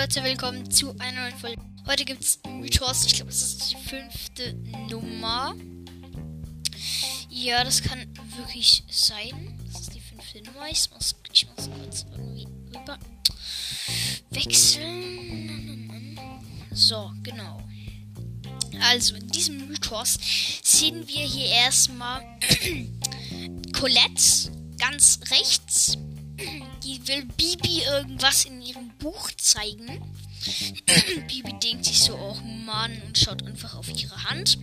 Leute, willkommen zu einer neuen Folge. Heute gibt es Mythos, ich glaube, das ist die fünfte Nummer. Ja, das kann wirklich sein. Das ist die fünfte Nummer. Ich muss, ich muss kurz irgendwie rüber wechseln. So, genau. Also, in diesem Mythos sehen wir hier erstmal Colette ganz rechts. Die will Bibi irgendwas in ihrem Buch zeigen. Bibi denkt sich so, oh Mann, und schaut einfach auf ihre Hand.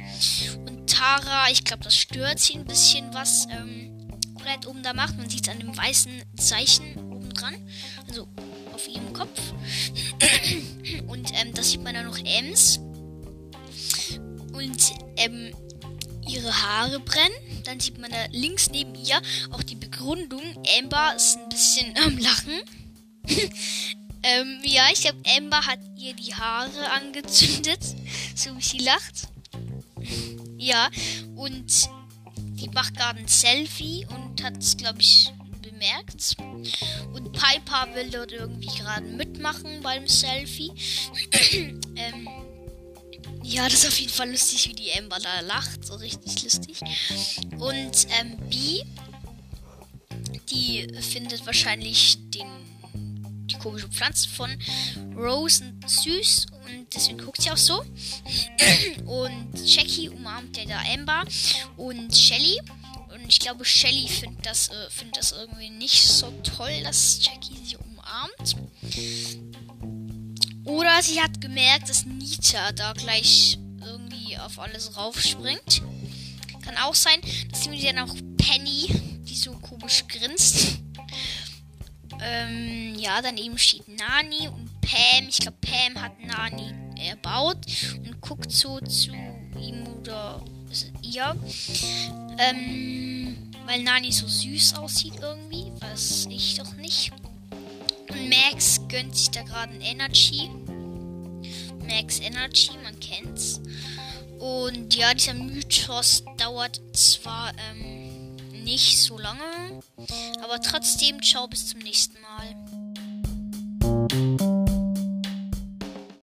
Und Tara, ich glaube, das stört sie ein bisschen, was ähm, Colette oben da macht. Man sieht es an dem weißen Zeichen oben dran. Also auf ihrem Kopf. und ähm, das sieht man dann noch Ems. Und ähm, ihre Haare brennen. Dann sieht man da links neben ihr auch die Begründung. Amber ist ein bisschen am Lachen. ähm, ja, ich glaube, Amber hat ihr die Haare angezündet, so wie sie lacht. Ja, und die macht gerade ein Selfie und hat es, glaube ich, bemerkt. Und Piper will dort irgendwie gerade mitmachen beim Selfie. ähm, ja, das ist auf jeden Fall lustig, wie die Amber da lacht. So richtig lustig. Und ähm, B, die findet wahrscheinlich den, komische Pflanze von Rose süß und deswegen guckt sie auch so. und Jackie umarmt ja da Amber und Shelly. Und ich glaube, Shelly findet das, äh, find das irgendwie nicht so toll, dass Jackie sie umarmt. Oder sie hat gemerkt, dass Nita da gleich irgendwie auf alles raufspringt. Kann auch sein. Das sehen wir dann auch Penny, die so komisch grinst. Ähm, ja, daneben steht Nani und Pam. Ich glaube, Pam hat Nani erbaut und guckt so zu ihm oder ihr. Ähm, weil Nani so süß aussieht irgendwie. Weiß ich doch nicht. Und Max gönnt sich da gerade ein Energy. Max Energy, man kennt's. Und ja, dieser Mythos dauert zwar ähm, nicht so lange, aber trotzdem, ciao, bis zum nächsten Mal.